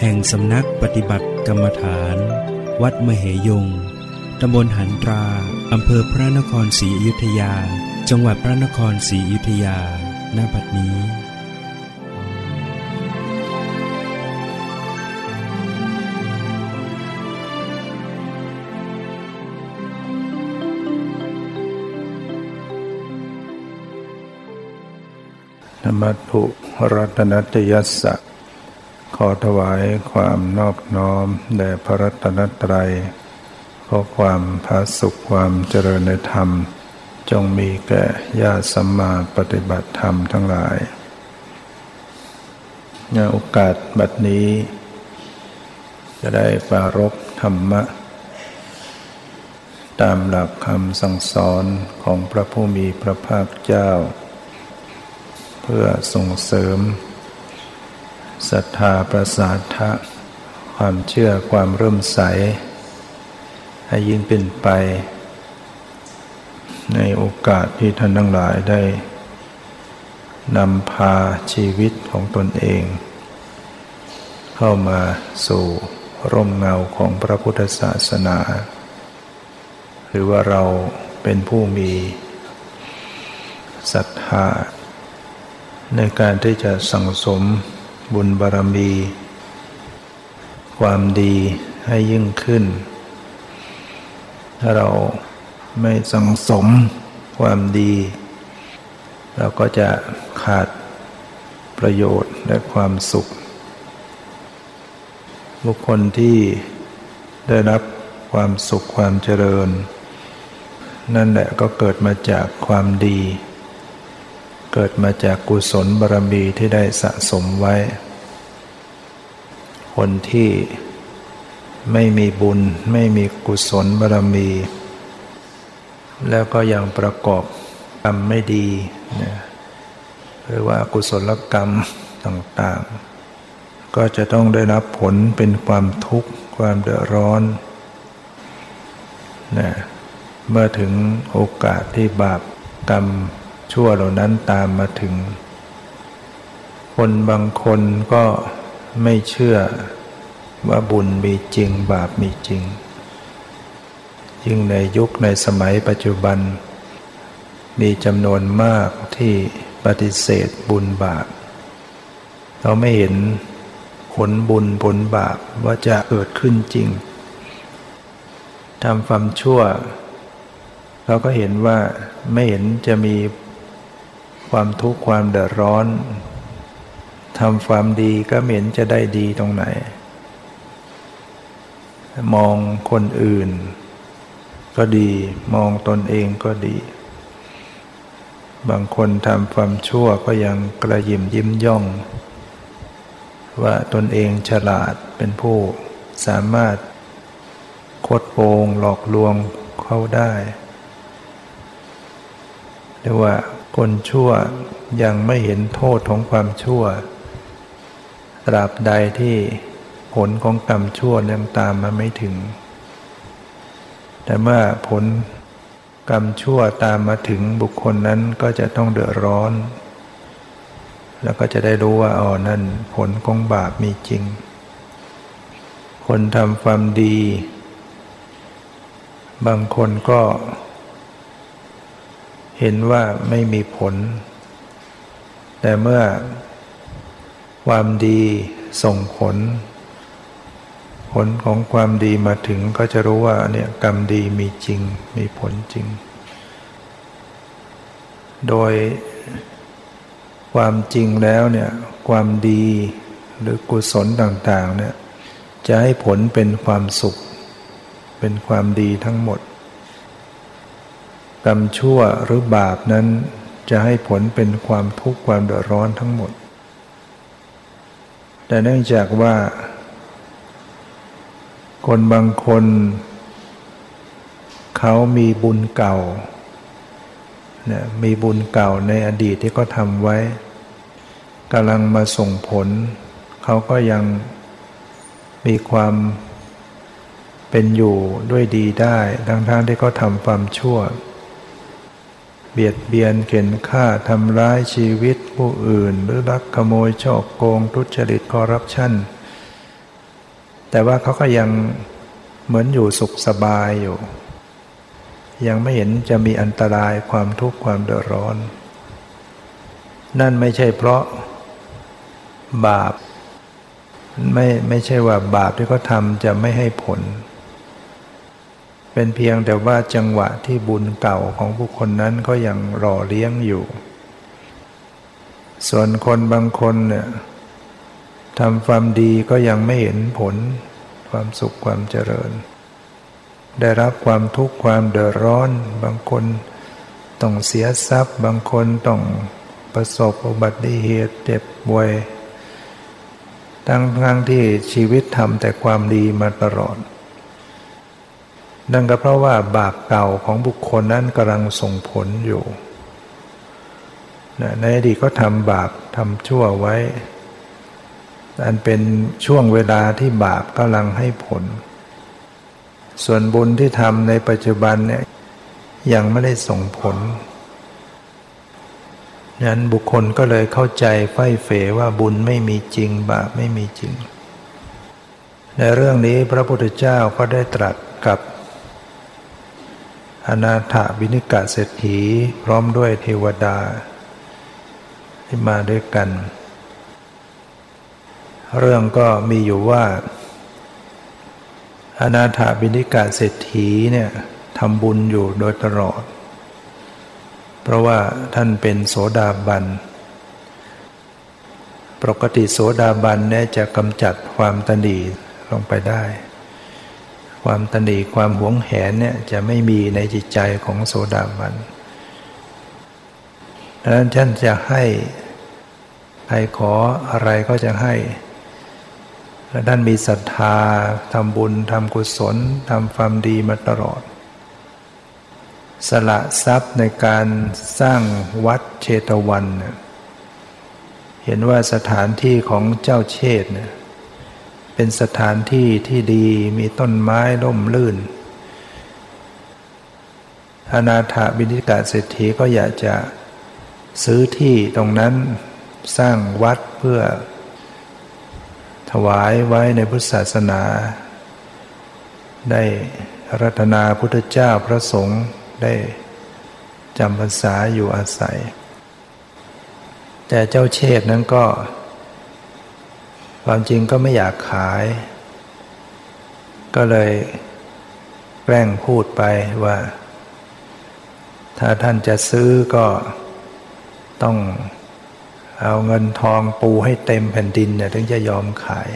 แห่งสำนักปฏิบัติกรรมฐาน วัดมเหยง ตำบลหันตรา อำเภอพระนครศรีอยุธยา จังหวัดพระนครศรีอยุธยาณบัดนี้ธรรมทุรัตนตยัสสะ ขอถวายความนอบน้อมแด่พระรัตนตรัย ขอความพาสุขความเจริญในธรรม จงมีแก่ญาติสัมมาปฏิบัติธรรมทั้งหลายในโอกาสบัดนี้ จะได้ปารบธรรมะ ตามหลักคำสั่งสอนของพระผู้มีพระภาคเจ้า เพื่อส่งเสริม ศรัทธาประสาทะความเชื่อความเริ่มใส ให้ยิ่งเป็นไป ในโอกาสที่ท่านทั้งหลายได้นำพาชีวิตของตนเอง เข้ามาสู่ร่มเงาของพระพุทธศาสนา หรือว่าเราเป็นผู้มีศรัทธาในการที่จะสั่งสม บุญบารมี ความดีให้ยิ่งขึ้น ถ้าเราไม่สังสมความดี เราก็จะขาดประโยชน์และความสุข บุคคลที่ได้รับความสุขความเจริญ นั่นแหละก็เกิดมาจากความดี เกิดมาจากกุศลบารมีที่ได้สะสมไว้ คนที่ไม่มีบุญไม่มีกุศลบารมี แล้วก็ยังประกอบกรรมไม่ดีนะหรือว่ากุศลกรรมต่างๆ ก็จะต้องได้รับผลเป็นความทุกข์ความเดือดร้อนนะเมื่อถึงโอกาสที่บาปกรรม ชั่วเหล่านั้นตามมาถึง คนบางคนก็ไม่เชื่อว่าบุญมีจริงบาปมีจริง ยิ่งในยุคในสมัยปัจจุบัน มีจำนวนมากที่ปฏิเสธบุญบาป เราไม่เห็นผลบุญผลบาปว่าจะเกิดขึ้นจริงทำความชั่ว เราก็เห็นว่าไม่เห็นจะมี ความทุกข์ความเดือดร้อนทำความดีก็เหม็นจะได้ดีตรงไหน มองคนอื่น ก็ดี มองตนเองก็ดี บางคนทำความชั่วก็ยังกระยิมยิ้มย่อง ว่าตนเองฉลาดเป็นผู้สามารถคดโกงหลอกลวงเข้าได้เรียกว่า คนชั่วยังไม่เห็นโทษของความชั่ว ตราบใดที่ผลของกรรมชั่วยังตามมาไม่ถึง แต่เมื่อผลกรรมชั่วตามมาถึงบุคคลนั้นก็จะต้องเดือดร้อน แล้วก็จะได้รู้ว่าอ๋อนั่นผลของบาปมีจริง คนทำความดี บางคนก็ เห็นว่าไม่มีผล แต่เมื่อความดีส่งผล ผลของความดีมาถึงก็จะรู้ว่าเนี่ยกรรมดีมีจริงมีผลจริง โดยความจริงแล้วเนี่ยความดีหรือกุศลต่าง ๆ เนี่ยจะให้ผลเป็นความสุข เป็นความดีทั้งหมด กรรมชั่วหรือบาปนั้นจะให้ผลเป็นความทุกข์ความเดือดร้อนทั้งหมด แต่เนื่องจากว่า คนบางคน เขามีบุญเก่าเนี่ยมีบุญเก่าในอดีตที่เขาทำไว้กำลังมาส่งผล เขาก็ยังมีความเป็นอยู่ด้วยดีได้ทั้งๆที่เขาทำความชั่ว เบียดเบียนเข็นฆ่าทำร้ายชีวิตผู้อื่น หรือลักขโมยช่อโกงทุจริตคอร์รัปชันแต่ว่าเขาก็ยังเหมือนอยู่สุขสบายอยู่ ยังไม่เห็นจะมีอันตรายความทุกข์ความเดือดร้อน นั่นไม่ใช่เพราะบาป ไม่ไม่ใช่ว่าบาปที่เขาทำจะไม่ให้ผล เป็นเพียงแต่ว่าจังหวะที่บุญเก่าของบุคคลนั้นก็ยังรอเลี้ยงอยู่ ส่วนคนบางคนเนี่ยทำความดีก็ยังไม่เห็นผล ความสุขความเจริญ ได้รับความทุกข์ความเดือดร้อน บางคนต้องเสียทรัพย์ บางคนต้องประสบอุบัติเหตุเจ็บป่วย ทั้งทั้งที่ชีวิตทำแต่ความดีมาตลอด นั่นก็เพราะว่าบาปเก่าของบุคคลนั้นกำลังส่งผลอยู่ ในอดีตก็ทำบาปทำชั่วไว้ อันเป็นช่วงเวลาที่บาปกำลังให้ผล ส่วนบุญที่ทำในปัจจุบันเนี่ยยังไม่ได้ส่งผลนั้นบุคคลก็เลยเข้าใจไฝ่เฟว่าบุญไม่มีจริง บาปไม่มีจริง ในเรื่องนี้พระพุทธเจ้าก็ได้ตรัสกับ อนาถบิณิกะเศรษฐีพร้อมด้วยเทวดา ที่มาด้วยกัน เรื่องก็มีอยู่ว่า อนาถาบินิกาเศรษฐีเนี่ยทำบุญอยู่โดยตลอด เพราะว่าท่านเป็นโสดาบัน ปกติโสดาบันเนี่ยจะกำจัดความตนีลงไปได้ ความตนีความหวงแหนเนี่ยจะไม่มีในจิตใจของโสดาบันดังนั้นท่านจะให้ใครขออะไรก็จะให้ และท่านมีศรัทธาทำบุญทำกุศลทำความดีมาตลอด สละทรัพย์ในการสร้างวัดเชตวัน เห็นว่าสถานที่ของเจ้าเชษเนี่ย เป็นสถานที่ที่ดีมีต้นไม้ร่มรื่น อนาถบินิกาเศรษฐีก็อยากจะซื้อที่ตรงนั้นสร้างวัดเพื่อ ถวายไว้ในพุทธศาสนา ได้รัตนาพุทธเจ้าพระสงฆ์ได้จำพรรษาอยู่อาศัย แต่เจ้าเชษนั้นก็ ความจริงก็ไม่อยากขาย ก็เลยแกล้งพูดไปว่า ถ้าท่านจะซื้อก็ต้องเอาเงินทองปูให้เต็มแผ่นดินเนี่ยถึงจะยอมขาย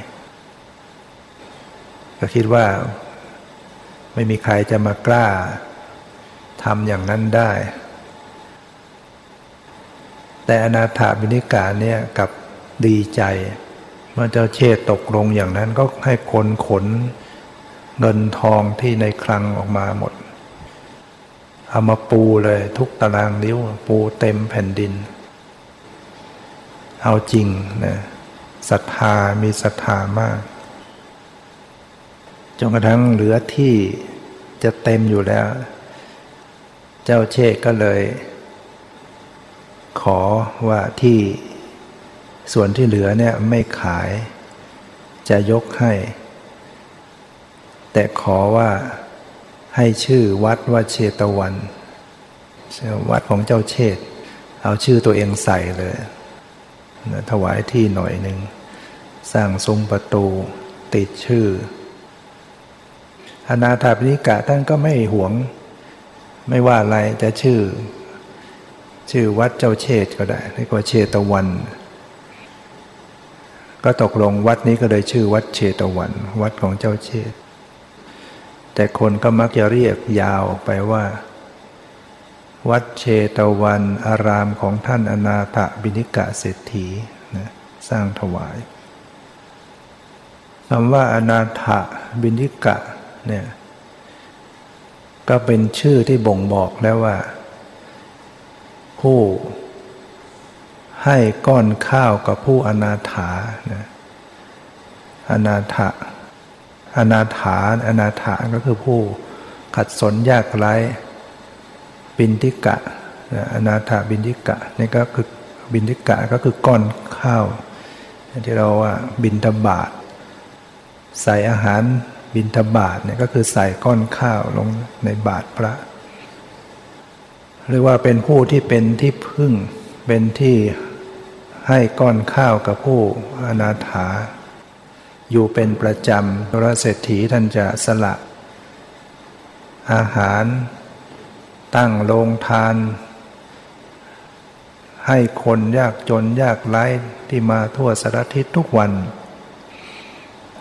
ก็คิดว่าไม่มีใครจะมากล้าทำอย่างนั้นได้ แต่อนาถาบินิกาเนี่ยกับดีใจ เมื่อเจ้าเชษตกลงอย่างนั้นก็ให้คนขนเงินทองที่ในคลังออกมาหมด เอามาปูเลยทุกตารางนิ้ว ปูเต็มแผ่นดิน เอาจริงนะศรัทธามีศรัทธามากจนกระทั่งเหลือที่จะเต็มอยู่แล้ว เจ้าเชษก็เลย ขอว่าที่ ส่วนที่เหลือเนี่ยไม่ขาย จะยกให้ แต่ขอว่าให้ชื่อวัดว่าเชตวันวัดของเจ้าเชษเอาชื่อตัวเองใส่เลยถวายที่หน่อยหนึ่ง สร้างซุ้มประตู ติดชื่อ อนาถาปิณิกะท่านก็ไม่หวง ไม่ว่าอะไรจะชื่อ ชื่อวัดเจ้าเชษก็ได้เรียกว่าเชตวัน ก็ตกลงวัดนี้ก็เลยชื่อวัดเชตวัน วัดของเจ้าเชษแต่คนก็มักจะเรียกยาวออกไปว่า วัดเชตวัน อารามของท่านอนาถบิณิกะเศรษฐีนะสร้างถวายคำว่าอนาถบินิกะเนี่ยก็เป็นชื่อที่บ่งบอกแล้วว่า ผู้ ให้ก้อนข้าวกับผู้อนาถานะอนาถะอนาถาอนาถาก็คือผู้ขัดสนยากไร้บินทิกะอนาถาบินทิกะนี่ก็คือบินทิกะก็คือก้อนข้าว ที่เราว่าบินทบาทใส่อาหารบินทบาทเนี่ยก็คือใส่ก้อนข้าวลงในบาทพระเรียกว่าเป็นผู้ที่เป็นที่พึ่งเป็นที่ ให้ก้อนข้าวกับผู้อนาถา อยู่เป็นประจำพระเศรษฐีท่านจะสละ อาหาร ตั้งโรงทาน ให้คนยากจนยากไร้ที่มาทั่วสารทิศทุกวัน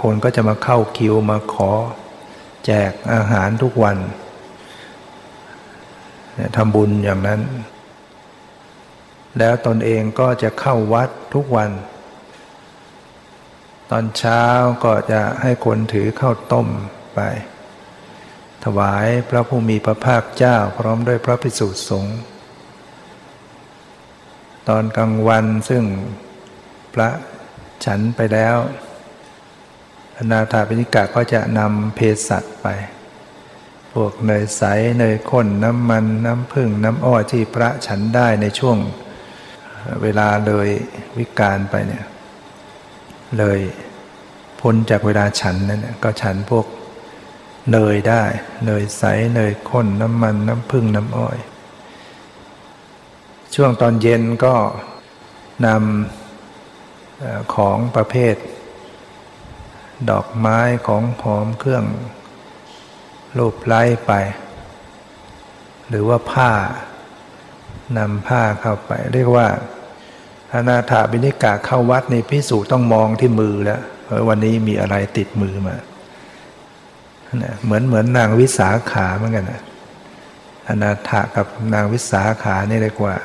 คนก็จะมาเข้าคิวมาขอ แจกอาหารทุกวันทำบุญอย่างนั้น แล้วตนเองก็จะเข้าวัดทุกวัน ตอนเช้าก็จะให้คนถือข้าวต้มไป ถวายพระผู้มีพระภาคเจ้าพร้อมด้วยพระภิกษุสงฆ์ตอนกลางวันซึ่งพระฉันไปแล้วอนาถาปิณิกะก็จะนำเพสัตไป พวกเนยใสเนยข้นน้ำมันน้ำผึ้งน้ำอ้อยที่พระฉันได้ในช่วง เวลาเลยวิกาลไปเนี่ย เลยพ้นจากเวลาฉันนั่นก็ฉันพวกเนยได้เนยใสเนยข้นน้ำมันน้ำผึ้งน้ำอ้อย ช่วงตอนเย็นก็นำของประเภท ดอกไม้ของหอมเครื่องรูปไล้ไป หรือว่าผ้า นำผ้าเข้าไป เรียกว่าอนาถาบินิกาเข้าวัดในพิสูจต้องมองที่มือแล้ววันนี้มีอะไรติดมือมาเหมือนเหมือนนางวิสาขาเหมือนกันนะอนาถากับนางวิสาขานี่เรียกว่า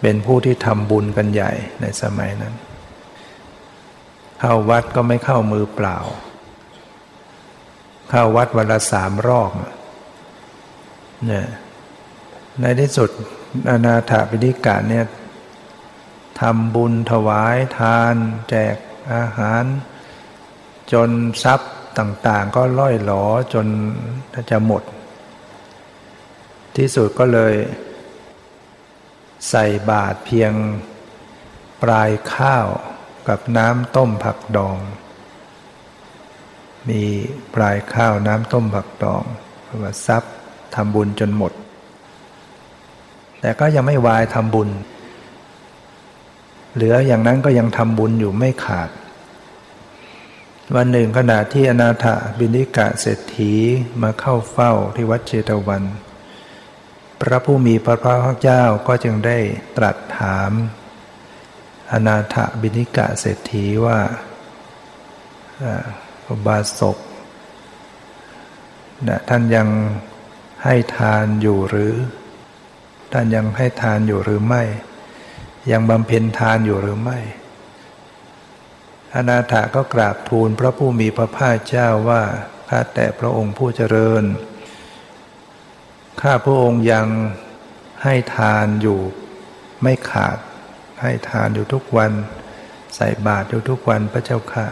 เป็นผู้ที่ทำบุญกันใหญ่ในสมัยนั้น เข้าวัดก็ไม่เข้ามือเปล่า เข้าวัดวันละสามรอบเนี่ย ในที่สุดอนาถาปิฎกะเนี่ยทำบุญถวายทาน แจกอาหาร จนทรัพย์ต่างๆ ก็ล่อยหลอจนจะหมด ที่สุดก็เลยใส่บาตรเพียงปลายข้าวกับน้ำต้มผักดอง มีปลายข้าวน้ำต้มผักดองว่าซับทำบุญจนหมด แต่ก็ยังไม่วายทำบุญ เหลืออย่างนั้นก็ยังทำบุญอยู่ไม่ขาด วันหนึ่งขณะที่อนาถบินิกะเศรษฐีมาเข้าเฝ้าที่วัดเจตวัน พระผู้มีพระภาคเจ้าก็จึงได้ตรัสถาม อนาถบินิกะเศรษฐีว่าบาศกนะท่านยังให้ทานอยู่หรือ ท่านยังให้ทานอยู่หรือไม่ ยังบำเพ็ญทานอยู่หรือไม่ อนาถาก็กราบทูลพระผู้มีพระภาคเจ้าว่าข้าแต่พระองค์ผู้เจริญ ข้าพระองค์ยังให้ทานอยู่ไม่ขาด ให้ทานอยู่ทุกวัน ใส่บาตรอยู่ทุกวันพระเจ้าค่ะ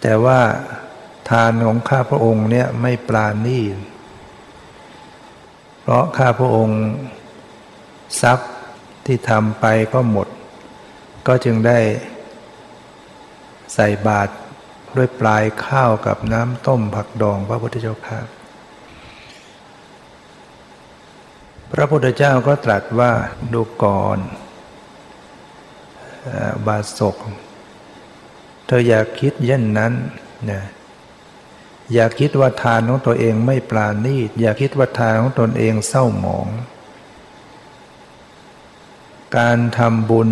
แต่ว่าทานของข้าพระองค์เนี่ยไม่ปราณีต เพราะข้าพระองค์ทรัพย์ที่ทำไปก็หมด ก็จึงได้ใส่บาตรด้วยปลายข้าวกับน้ำต้มผักดองพระพุทธเจ้าค่ะพระพุทธเจ้าก็ตรัสว่าดูก่อนบาศก เธออย่าคิดเย่นนั้นนะ อย่าคิดว่าทานของตัวเองไม่ปราณีต อย่าคิดว่าทานของตนเองเศร้าหมอง การทำบุญ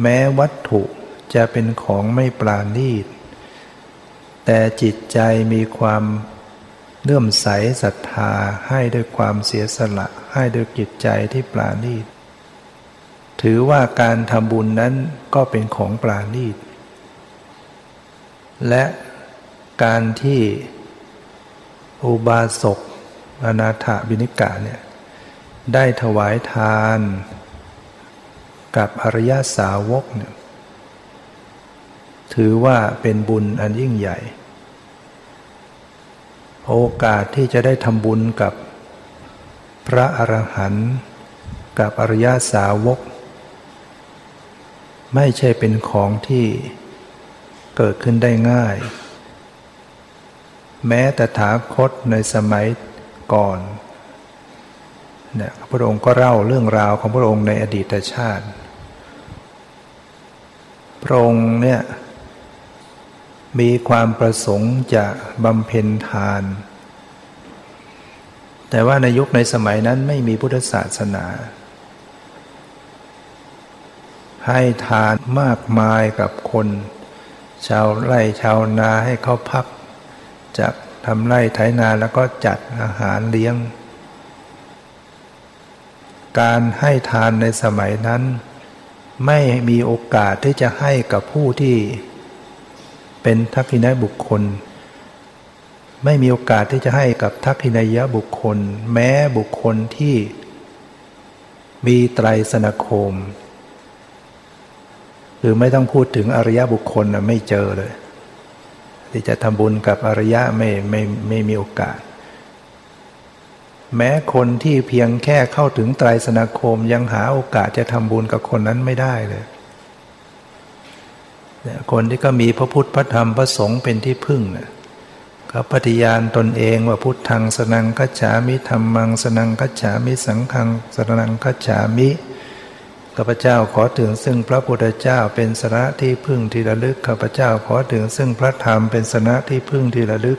แม้วัตถุจะเป็นของไม่ปราณีต แต่จิตใจมีความเลื่อมใสศรัทธาให้ด้วยความเสียสละ ให้ด้วยจิตใจที่ปราณีต ถือว่าการทำบุญนั้นก็เป็นของปราณีต และ การที่อุบาสกอนาถบินิกะเนี่ยได้ถวายทาน กับอริยสาวกเนี่ยถือว่าเป็นบุญอันยิ่งใหญ่ โอกาสที่จะได้ทำบุญกับพระอรหันต์กับอริยสาวก ไม่ใช่เป็นของที่เกิดขึ้นได้ง่าย แม้แต่ถาคตในสมัยก่อนเนี่ยพระองค์ก็เล่าเรื่องราวของพระองค์ในอดีตชาติ พระองค์เนี่ยมีความประสงค์จะบำเพ็ญทาน แต่ว่าในยุคในสมัยนั้นไม่มีพุทธศาสนา ให้ทานมากมายกับคน ชาวไร่ชาวนาให้เขาพัก จากทำไร่ไถนาแล้วก็จัดอาหารเลี้ยง การให้ทานในสมัยนั้น ไม่มีโอกาสที่จะให้กับผู้ที่ เป็นทักษิณบุคคล ไม่มีโอกาสที่จะให้กับทักษิณยะบุคคล แม้บุคคลที่ มีไตรสนคม คือไม่ต้องพูดถึงอริยบุคคลนะไม่เจอเลย ที่จะทำบุญกับอริยะไม่ไม่ไม่มีโอกาส แม้คนที่เพียงแค่เข้าถึงไตรสนาคมยังหาโอกาสจะทำบุญกับคนนั้นไม่ได้เลย คนที่ก็มีพระพุทธพระธรรมพระสงฆ์เป็นที่พึ่งนะเขาปฏิญาณตนเองว่าพุทธังสนังกัจฉามิธรรมังสนังกัจฉามิสังฆังสนังกัจฉามิ ข้าพเจ้าขอถึงซึ่งพระพุทธเจ้าเป็นสนะที่พึ่งที่ระลึกข้าพเจ้าขอถึงซึ่งพระธรรมเป็นสนะที่พึ่งที่ระลึก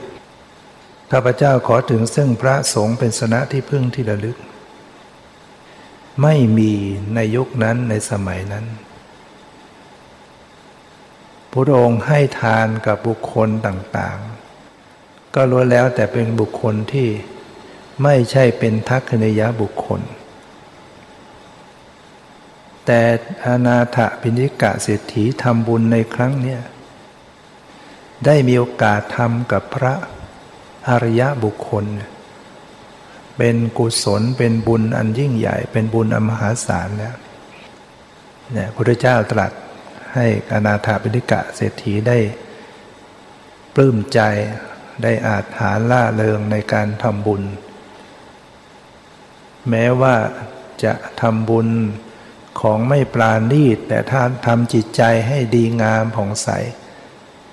ข้าพเจ้าขอถึงซึ่งพระสงฆ์เป็นสนะที่พึ่งที่ระลึก ไม่มีในยุคนั้นในสมัยนั้นพระองค์ให้ทานกับบุคคลต่างๆ ก็ล้วนแล้วแต่เป็นบุคคลที่ไม่ใช่เป็นทักษิณยบุคคล แต่อนาถปิณิกะเศรษฐีทำบุญในครั้งนี้ได้มีโอกาสทำกับพระอริยบุคคล เป็นกุศลเป็นบุญอันยิ่งใหญ่ เป็นบุญอมหาศาลแล้วเนี่ยพระเจ้าตรัสให้อนาถาปิฎกะเศรษฐีได้ปลื้มใจได้อาจหาล่าเริงในการทำบุญ แม้ว่าจะทำบุญ ของไม่ปราณีตแต่ถ้าทำจิตใจให้ดีงามผ่องใส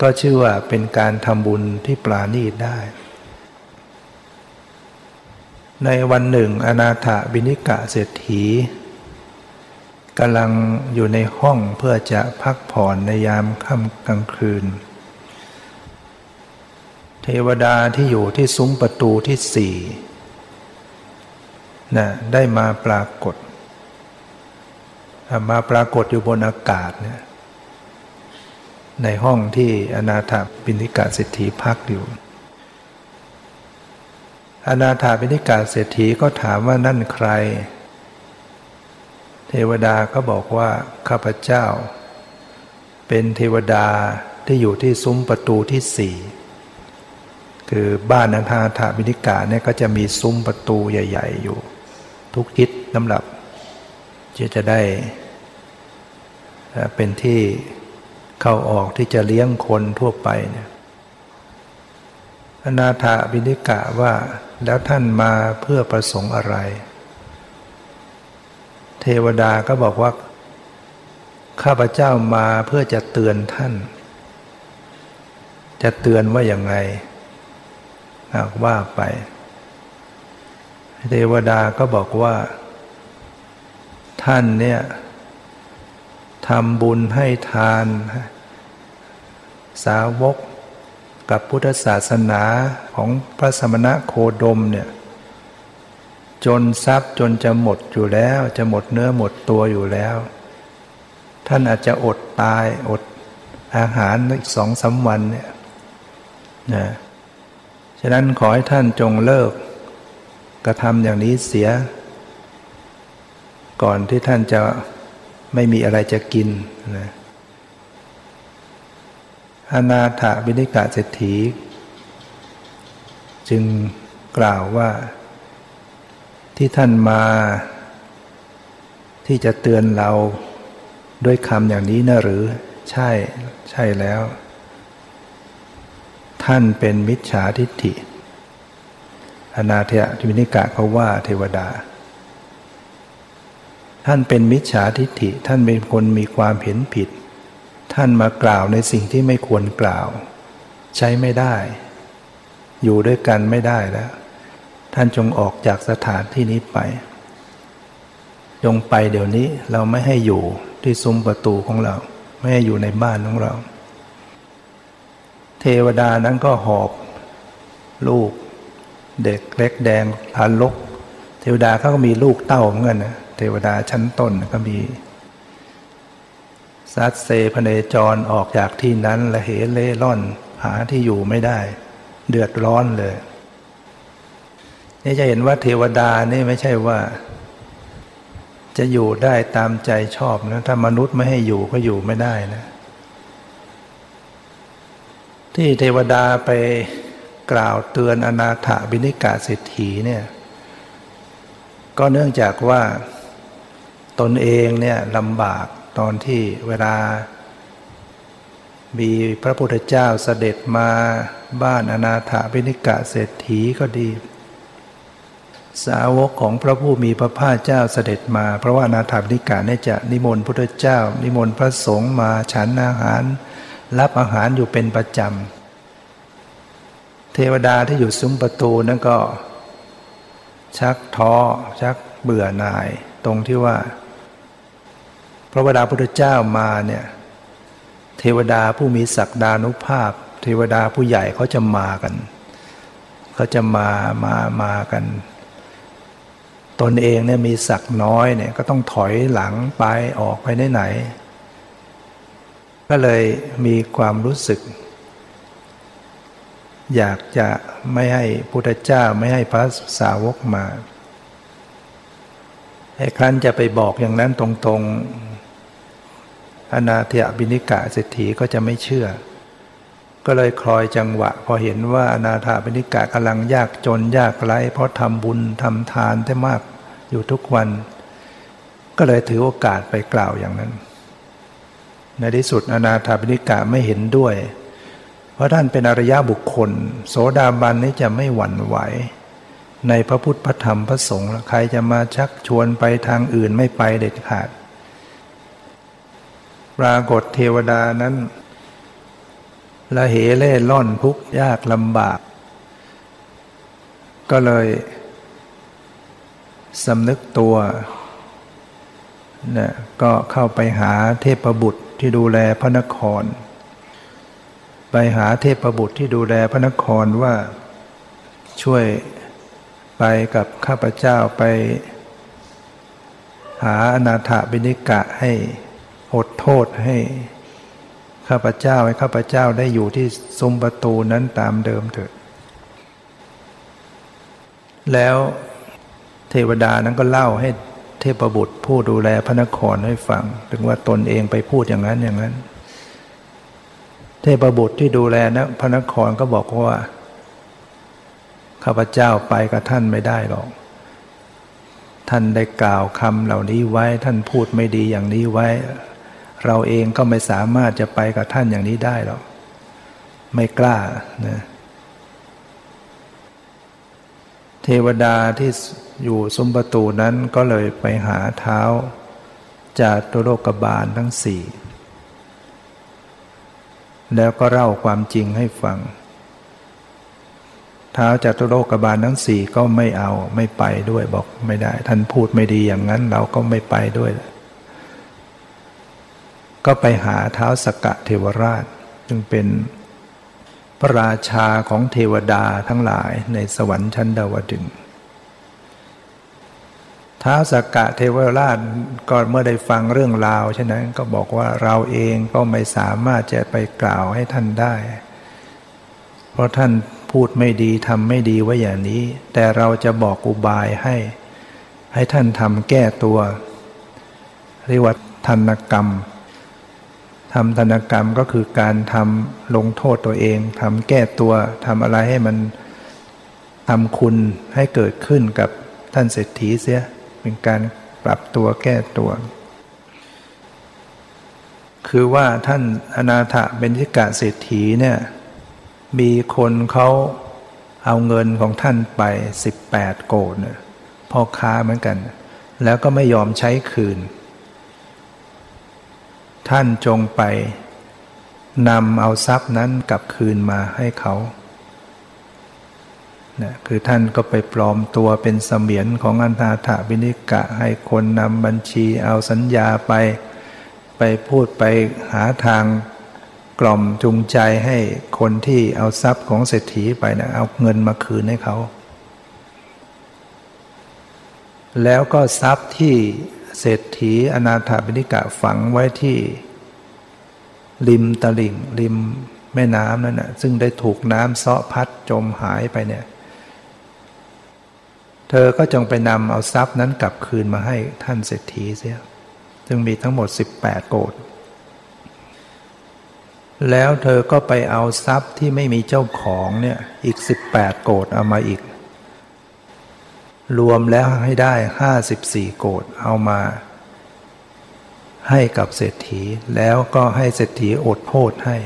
ก็ชื่อว่าเป็นการทำบุญที่ปราณีตได้ ในวันหนึ่ง อนาถบิณิกะเศรษฐีกำลังอยู่ในห้องเพื่อจะพักผ่อนในยามค่ำกลางคืน เทวดาที่อยู่ที่ซุ้มประตูที่สี่นะได้มาปรากฏ มาปรากฏอยู่บนอากาศเนี่ยในห้องที่อนาถาปิณิกาเศรษฐีพักอยู่ อนาถาปิณิกาเศรษฐีก็ถามว่านั่นใคร เทวดาก็บอกว่าข้าพเจ้า เป็นเทวดาที่อยู่ที่ซุ้มประตูที่สี่คือบ้านนันาถาบินิกาเนี่ยก็จะมีซุ้มประตูใหญ่ ๆ อยู่ ทุกทิศน้ำหลับจะจะได้ เป็นที่เข้าออกที่จะเลี้ยงคนทั่วไปเนี่ยอนาถาบินิกะว่าแล้วท่านมาเพื่อประสงค์อะไร เทวดาก็บอกว่า ข้าพเจ้ามาเพื่อจะเตือนท่าน จะเตือนว่าอย่างไงว่าไป เทวดาก็บอกว่า ท่านเนี่ย ทำบุญให้ทาน สาวกกับพุทธศาสนาของพระสมณะโคดมเนี่ยจนทรัพย์จนจะหมดอยู่แล้วจะหมดเนื้อหมดตัวอยู่แล้ว ท่านอาจจะอดตายอดอาหารอีกสองสาวันเนี่ยนะฉะนั้นขอให้ท่านจงเลิก กระทำอย่างนี้เสีย ก่อนที่ท่านจะ ไม่มีอะไรจะกินนะอนาถาบิณิกาเศรษฐี จึงกล่าวว่าที่ท่านมา ที่จะเตือนเราด้วยคำอย่างนี้นะหรือ ใช่ใช่แล้ว ท่านเป็นมิจฉาทิฏฐิอนาเทวินิกะเขาว่าเทวดา ท่านเป็นมิจฉาทิฏฐิ ท่านเป็นคนมีความเห็นผิด ท่านมากล่าวในสิ่งที่ไม่ควรกล่าว ใช้ไม่ได้ อยู่ด้วยกันไม่ได้แล้ว ท่านจงออกจากสถานที่นี้ไป จงไปเดี๋ยวนี้เราไม่ให้อยู่ที่ซุ้มประตูของเรา ไม่ให้อยู่ในบ้านของเรา เทวดานั้นก็หอบ ลูก เด็กเล็กแดงทานลกเทวดาเขาก็มีลูกเต้าเหมือนกันนะ ทวดาชั้นต้นก็มีซัดเซพเนจรออกจากที่นั้นละเหเล่ร่อน หาที่อยู่ไม่ได้ เดือดร้อนเลย นี่จะเห็นว่าเทวดานี่ไม่ใช่ว่า จะอยู่ได้ตามใจชอบนะถ้ามนุษย์ไม่ให้อยู่ก็อยู่ไม่ได้นะ ที่เทวดาไปกล่าวเตือนอนาถบิณิกาเศรษฐีเนี่ย ก็เนื่องจากว่า ตนเองเนี่ยลำบากตอนที่เวลา มีพระพุทธเจ้าเสด็จมาบ้านอนาถบิณิกะเศรษฐีก็ดี สาวกของพระผู้มีพระภาคเจ้าเสด็จมา เพราะว่านาถาบิกาเนี่ยจะนิมนต์พระเจ้า นิมนต์พระสงฆ์มาฉันอาหาร รับอาหารอยู่เป็นประจำเทวดาที่อยู่ซุ้มประตูนั่นก็ ชักท้อชักเบื่อหน่าย ตรงที่ว่า พระวดาพุทธเจ้ามาเนี่ยเทวดาผู้มีศักดานุภาพ เทวดาผู้ใหญ่เขาจะมากันเขาจะมามามากัน ตนเองเนี่ยมีศักน้อยเนี่ยก็ต้องถอยหลังไปออกไปไหนก็เลยมีความรู้สึก อยากจะไม่ให้พุทธเจ้าไม่ให้พระสาวกมาไอ้ครั้นจะไปบอกอย่างนั้นตรงๆ อนาเถบินิกะเศรษฐีก็จะไม่เชื่อ ก็เลยคลอยจังหวะ พอเห็นว่าอนาถาบินิกะกำลังยากจนยากไร้ เพราะทำบุญทำทานได้มากอยู่ทุกวัน ก็เลยถือโอกาสไปกล่าวอย่างนั้น ในที่สุดอนาถาบิณิกาไม่เห็นด้วย เพราะท่านเป็นอริยบุคคล โสดาบันนี้จะไม่หวั่นไหวในพระพุทธพระธรรมพระสงฆ์ใครจะมาชักชวนไปทางอื่นไม่ไปเด็ดขาด ปรากฏเทวดานั้นละเหเล่ล่อนทุกยากลำบาก ก็เลยสำนึกตัวนะก็เข้าไปหาเทพบุตรที่ดูแลพระนคร ไปหาเทพบุตรที่ดูแลพระนครว่าช่วยไปกับข้าพเจ้าไป หาอนาถบิณิกะให้ อดโทษให้ข้าพเจ้าให้ข้าพเจ้าได้อยู่ที่ซุ้มประตูนั้นตามเดิมเถิด แล้วเทวดานั้นก็เล่าให้เทพบุตรผู้ดูแลพระนครให้ฟัง ถึงว่าตนเองไปพูดอย่างนั้นอย่างนั้น เทพบุตรที่ดูแลนะพระนครก็บอกว่าข้าพเจ้าไปกับท่านไม่ได้หรอก ท่านได้กล่าวคำเหล่านี้ไว้ ท่านพูดไม่ดีอย่างนี้ไว้ เราเองก็ไม่สามารถจะไปกับท่านอย่างนี้ได้หรอก ไม่กล้านะเทวดาที่อยู่ซุ้มประตูนั้นก็เลยไปหาเท้าจากตุโลกบาลทั้งสี่ แล้วก็เล่าความจริงให้ฟัง เท้าจากตุโลกบาลทั้งสี่ก็ไม่เอาไม่ไปด้วยบอกไม่ได้ ท่านพูดไม่ดีอย่างนั้นเราก็ไม่ไปด้วย ก็ไปหาเท้าสกกะเทวราชจึงเป็นพระราชาของเทวดาทั้งหลายในสวรรค์ชั้นดาวดึงท้าสกกะเทวราชก็เมื่อได้ฟังเรื่องราวฉะนั้นก็บอกว่าเราเองก็ไม่สามารถจะไปกล่าวให้ท่านได้ เพราะท่านพูดไม่ดีทำไม่ดีไว้อย่างนี้ แต่เราจะบอกอุบายให้ ให้ท่านทำแก้ตัว เรียกว่าธนกรรม ทำธนกรรมก็คือการทำลงโทษตัวเองทำแก้ตัวทำอะไรให้มันทำคุณให้เกิดขึ้นกับท่านเศรษฐีเสียเป็นการปรับตัวแก้ตัว คือว่าท่านอนาถเบญจกะเศรษฐีเนี่ยมีคนเขาเอาเงินของท่านไป 18 โกดเนี่ยพ่อค้าเหมือนกัน แล้วก็ไม่ยอมใช้คืน ท่านจงไปนำเอาทรัพย์นั้นกลับคืนมาให้เขานะคือท่านก็ไปปลอมตัวเป็นเสมียนของอันธาถาบินิกะ ให้คนนำบัญชีเอาสัญญาไป ไปพูดไปหาทางกล่อมจูงใจให้คนที่เอาทรัพย์ของเศรษฐีไปนะเอาเงินมาคืนให้เขา แล้วก็ทรัพย์ที่ เศรษฐีอนาถาบินิกะฝังไว้ที่ ริมตลิ่ง ริมแม่น้ำนั่นนะซึ่งได้ถูกน้ำเซาะพัดจมหายไปเนี่ยเธอก็จงไปนำเอาทรัพย์นั้นกลับคืนมาให้ท่านเศรษฐีเสียซึ่งมีทั้งหมด 18 โกดแล้วเธอก็ไปเอาทรัพย์ที่ไม่มีเจ้าของเนี่ยอีก 18 โกดเอามาอีก รวมแล้วให้ได้54โกดเอามา ให้กับเศรษฐีแล้วก็ให้เศรษฐีอดโทษให้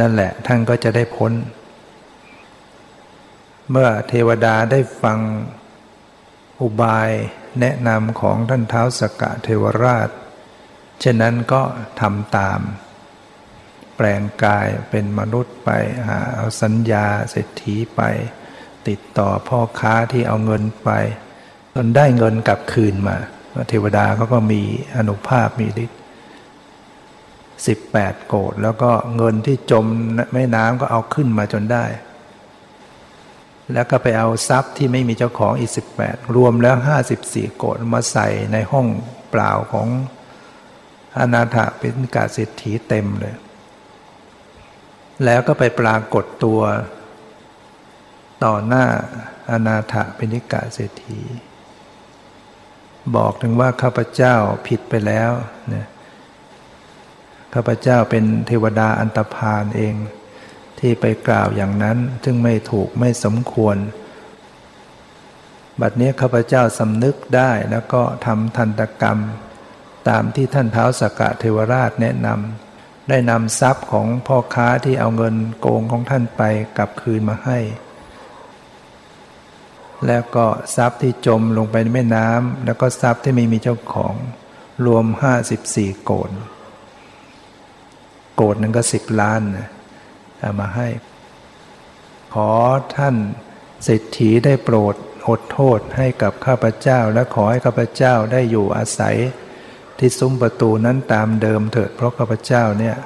นั่นแหละท่านก็จะได้พ้น เมื่อเทวดาได้ฟังอุบายแนะนำของท่านเท้าสกกะเทวราชเช่นนั้นก็ทำตาม แปลงกายเป็นมนุษย์ไปหาเอาสัญญาเศรษฐีไป ติดต่อพ่อค้าที่เอาเงินไปจนได้เงินกลับคืนมาเทวดาเขาก็มีอนุภาพมีฤทธิ์สิบแปดโกดแล้วก็เงินที่จมแม่น้ำก็เอาขึ้นมาจนได้ แล้วก็ไปเอาทรัพย์ที่ไม่มีเจ้าของอีกสิบแปดรวมแล้วห้าสิบสี่โกดมาใส่ในห้องเปล่าของอนาถเป็นกาเศรษฐีเต็มเลย แล้วก็ไปปรากฏตัว ต่อหน้าอนาถาเปนิกาเศรษฐี บอกถึงว่าข้าพเจ้าผิดไปแล้วเนี่ยข้าพเจ้าเป็นเทวดาอันตรพานเอง ที่ไปกล่าวอย่างนั้นซึ่งไม่ถูกไม่สมควร บัดนี้ข้าพเจ้าสำนึกได้แล้วก็ทำทันตกรรม ตามที่ท่านเท้าสกกะเทวราชแนะนำได้นำทรัพย์ของพ่อค้าที่เอาเงินโกงของท่านไปกลับคืนมาให้ แล้วก็ทรัพย์ที่จมลงไปในแม่น้ำแล้วก็ทรัพย์ที่ไม่มีเจ้าของ รวมห้าสิบสี่โกดโกดนึงก็สิบล้านนะเอามาให้ ขอท่านเศรษฐีได้โปรดอดโทษให้กับข้าพเจ้า และขอให้ข้าพเจ้าได้อยู่อาศัย ที่ซุ้มประตูนั้นตามเดิมเถิดเพราะข้าพเจ้าเนี่ย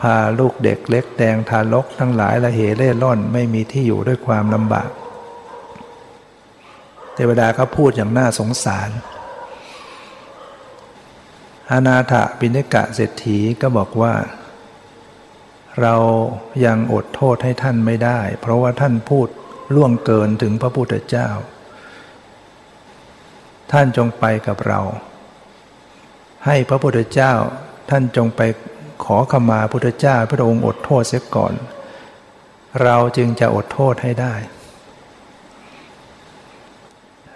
พาลูกเด็กเล็กแดงทารกทั้งหลายละเหเล่ร่อนไม่มีที่อยู่ด้วยความลำบาก เทวดาเขาพูดอย่างน่าสงสารอานาถปิณิกะเศรษฐีก็บอกว่า เรายังอดโทษให้ท่านไม่ได้ เพราะว่าท่านพูดล่วงเกินถึงพระพุทธเจ้า ท่านจงไปกับเรา ให้พระพุทธเจ้าท่านจงไปขอขมาพุทธเจ้าพระองค์อดโทษเสียก่อน เราจึงจะอดโทษให้ได้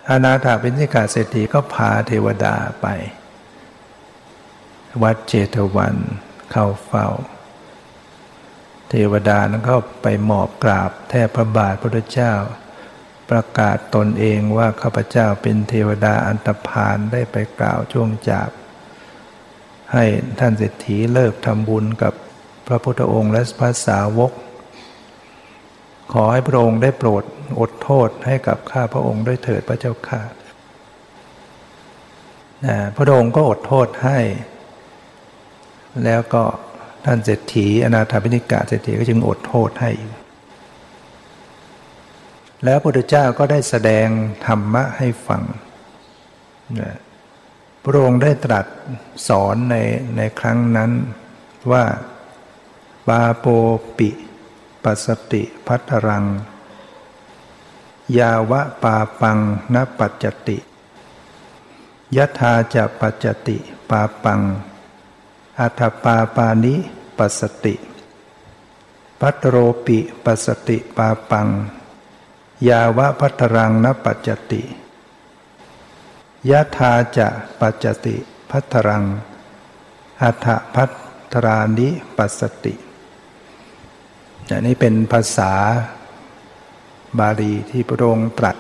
อานาถาเป็นสิกาเศรษฐีก็พาเทวดาไป วัดเจตวันเข้าเฝ้า เทวดานั้นก็ไปหมอบกราบแทบพระบาทพระเจ้า ประกาศตนเองว่าข้าพเจ้าเป็นเทวดาอันตรพานได้ไปกล่าวช่วงจาบให้ท่านเศรษฐีเลิกทำบุญกับพระพุทธองค์และพระสาวก ขอให้พระองค์ได้โปรดอดโทษให้กับข้าพระองค์ด้วยเถิดพระเจ้าค่ะพระองค์ก็อดโทษให้ แล้วก็ท่านเศรษฐีอนาถาพินิกาเศรษฐีก็จึงอดโทษให้ แล้วพระพุทธเจ้าก็ได้แสดงธรรมะให้ฟัง พระองค์ได้ตรัสสอนในในครั้งนั้นว่า ปาโปปิ ปัสติพัทรัง ยาวะปาปังนปัจจติยถาจะปัจจติปาปัง อัฏปาปานิปัสติ พัตโรปิปัสติปาปัง ยาวะพัทรังนปัจจติยะธาจะปัจจติพัทรังอัฏพัทรานิปัสติ อันนี้เป็นภาษาบาลีที่พระองค์ตรัส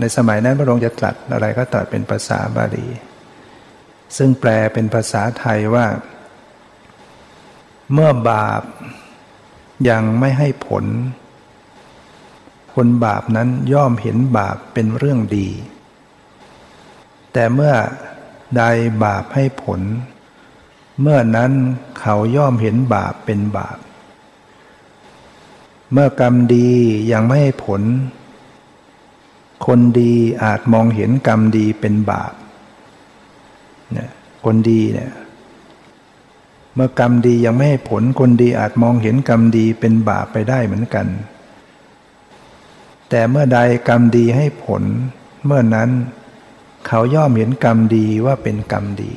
ในสมัยนั้นพระองค์จะตรัสอะไรก็ตรัสเป็นภาษาบาลี ซึ่งแปลเป็นภาษาไทยว่า เมื่อบาปยังไม่ให้ผล คนบาปนั้นย่อมเห็นบาปเป็นเรื่องดี แต่เมื่อใดบาปให้ผล เมื่อนั้นเขาย่อมเห็นบาปเป็นบาป เมื่อกรรมดียังไม่ให้ผล คนดีอาจมองเห็นกรรมดีเป็นบาปเนี่ยคนดีเนี่ยเมื่อกรรมดียังไม่ให้ผล คนดีอาจมองเห็นกรรมดีเป็นบาปไปได้เหมือนกัน แต่เมื่อใดกรรมดีให้ผล เมื่อนั้นเขาย่อมเห็นกรรมดีว่าเป็นกรรมดี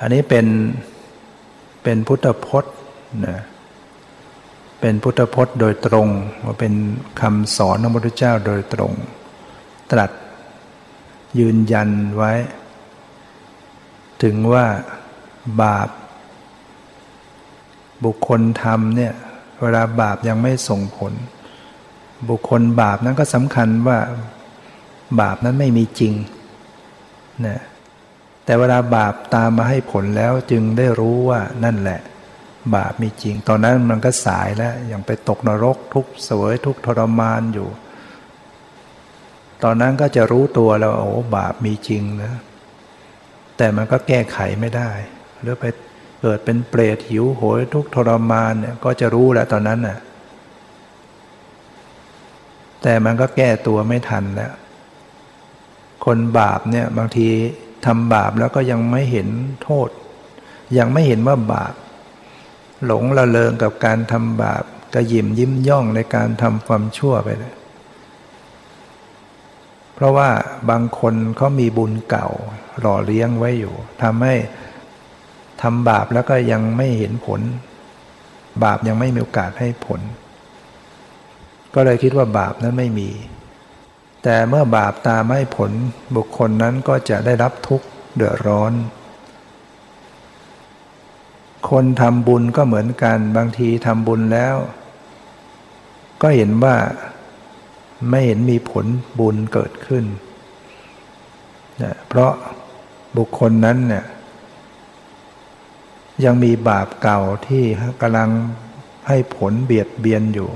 อันนี้เป็นเป็นพุทธพจน์นะ เป็นพุทธพจน์โดยตรงว่าเป็นคำสอนของพระพุทธเจ้าโดยตรง ตรัสยืนยันไว้ ถึงว่าบาป บุคคลทำเนี่ยเวลาบาปยังไม่ส่งผล บุคคลบาปนั้นก็สำคัญว่าบาปนั้นไม่มีจริงนะแต่เวลาบาปตามมาให้ผลแล้วจึงได้รู้ว่านั่นแหละ บาปมีจริง ตอนนั้นมันก็สายแล้วยังไปตกนรกทุกเสวยทุกทรมานอยู่ ตอนนั้นก็จะรู้ตัวแล้วโอ้บาปมีจริงนะแต่มันก็แก้ไขไม่ได้ หรือไปเกิดเป็นเปรตหิวโหยทุกทรมานเนี่ยก็จะรู้แล้วตอนนั้นน่ะแต่มันก็แก้ตัวไม่ทันแล้ว คนบาปเนี่ยบางทีทำบาปแล้วก็ยังไม่เห็นโทษ ยังไม่เห็นว่าบาป หลงละเลงกับการทำบาปกระยิมยิ้มย่องในการทำความชั่วไปเลยเพราะว่าบางคนเขามีบุญเก่า หล่อเลี้ยงไว้อยู่ทำให้ทำบาปแล้วก็ยังไม่เห็นผล บาปยังไม่มีโอกาสให้ผล ก็เลยคิดว่าบาปนั้นไม่มี แต่เมื่อบาปตามให้ผลบุคคลนั้นก็จะได้รับทุกข์เดือดร้อน คนทำบุญก็เหมือนกัน บางทีทำบุญแล้ว ก็เห็นว่าไม่เห็นมีผลบุญเกิดขึ้นนะเพราะบุคคลนั้นเนี่ยยังมีบาปเก่าที่กำลังให้ผลเบียดเบียนอยู่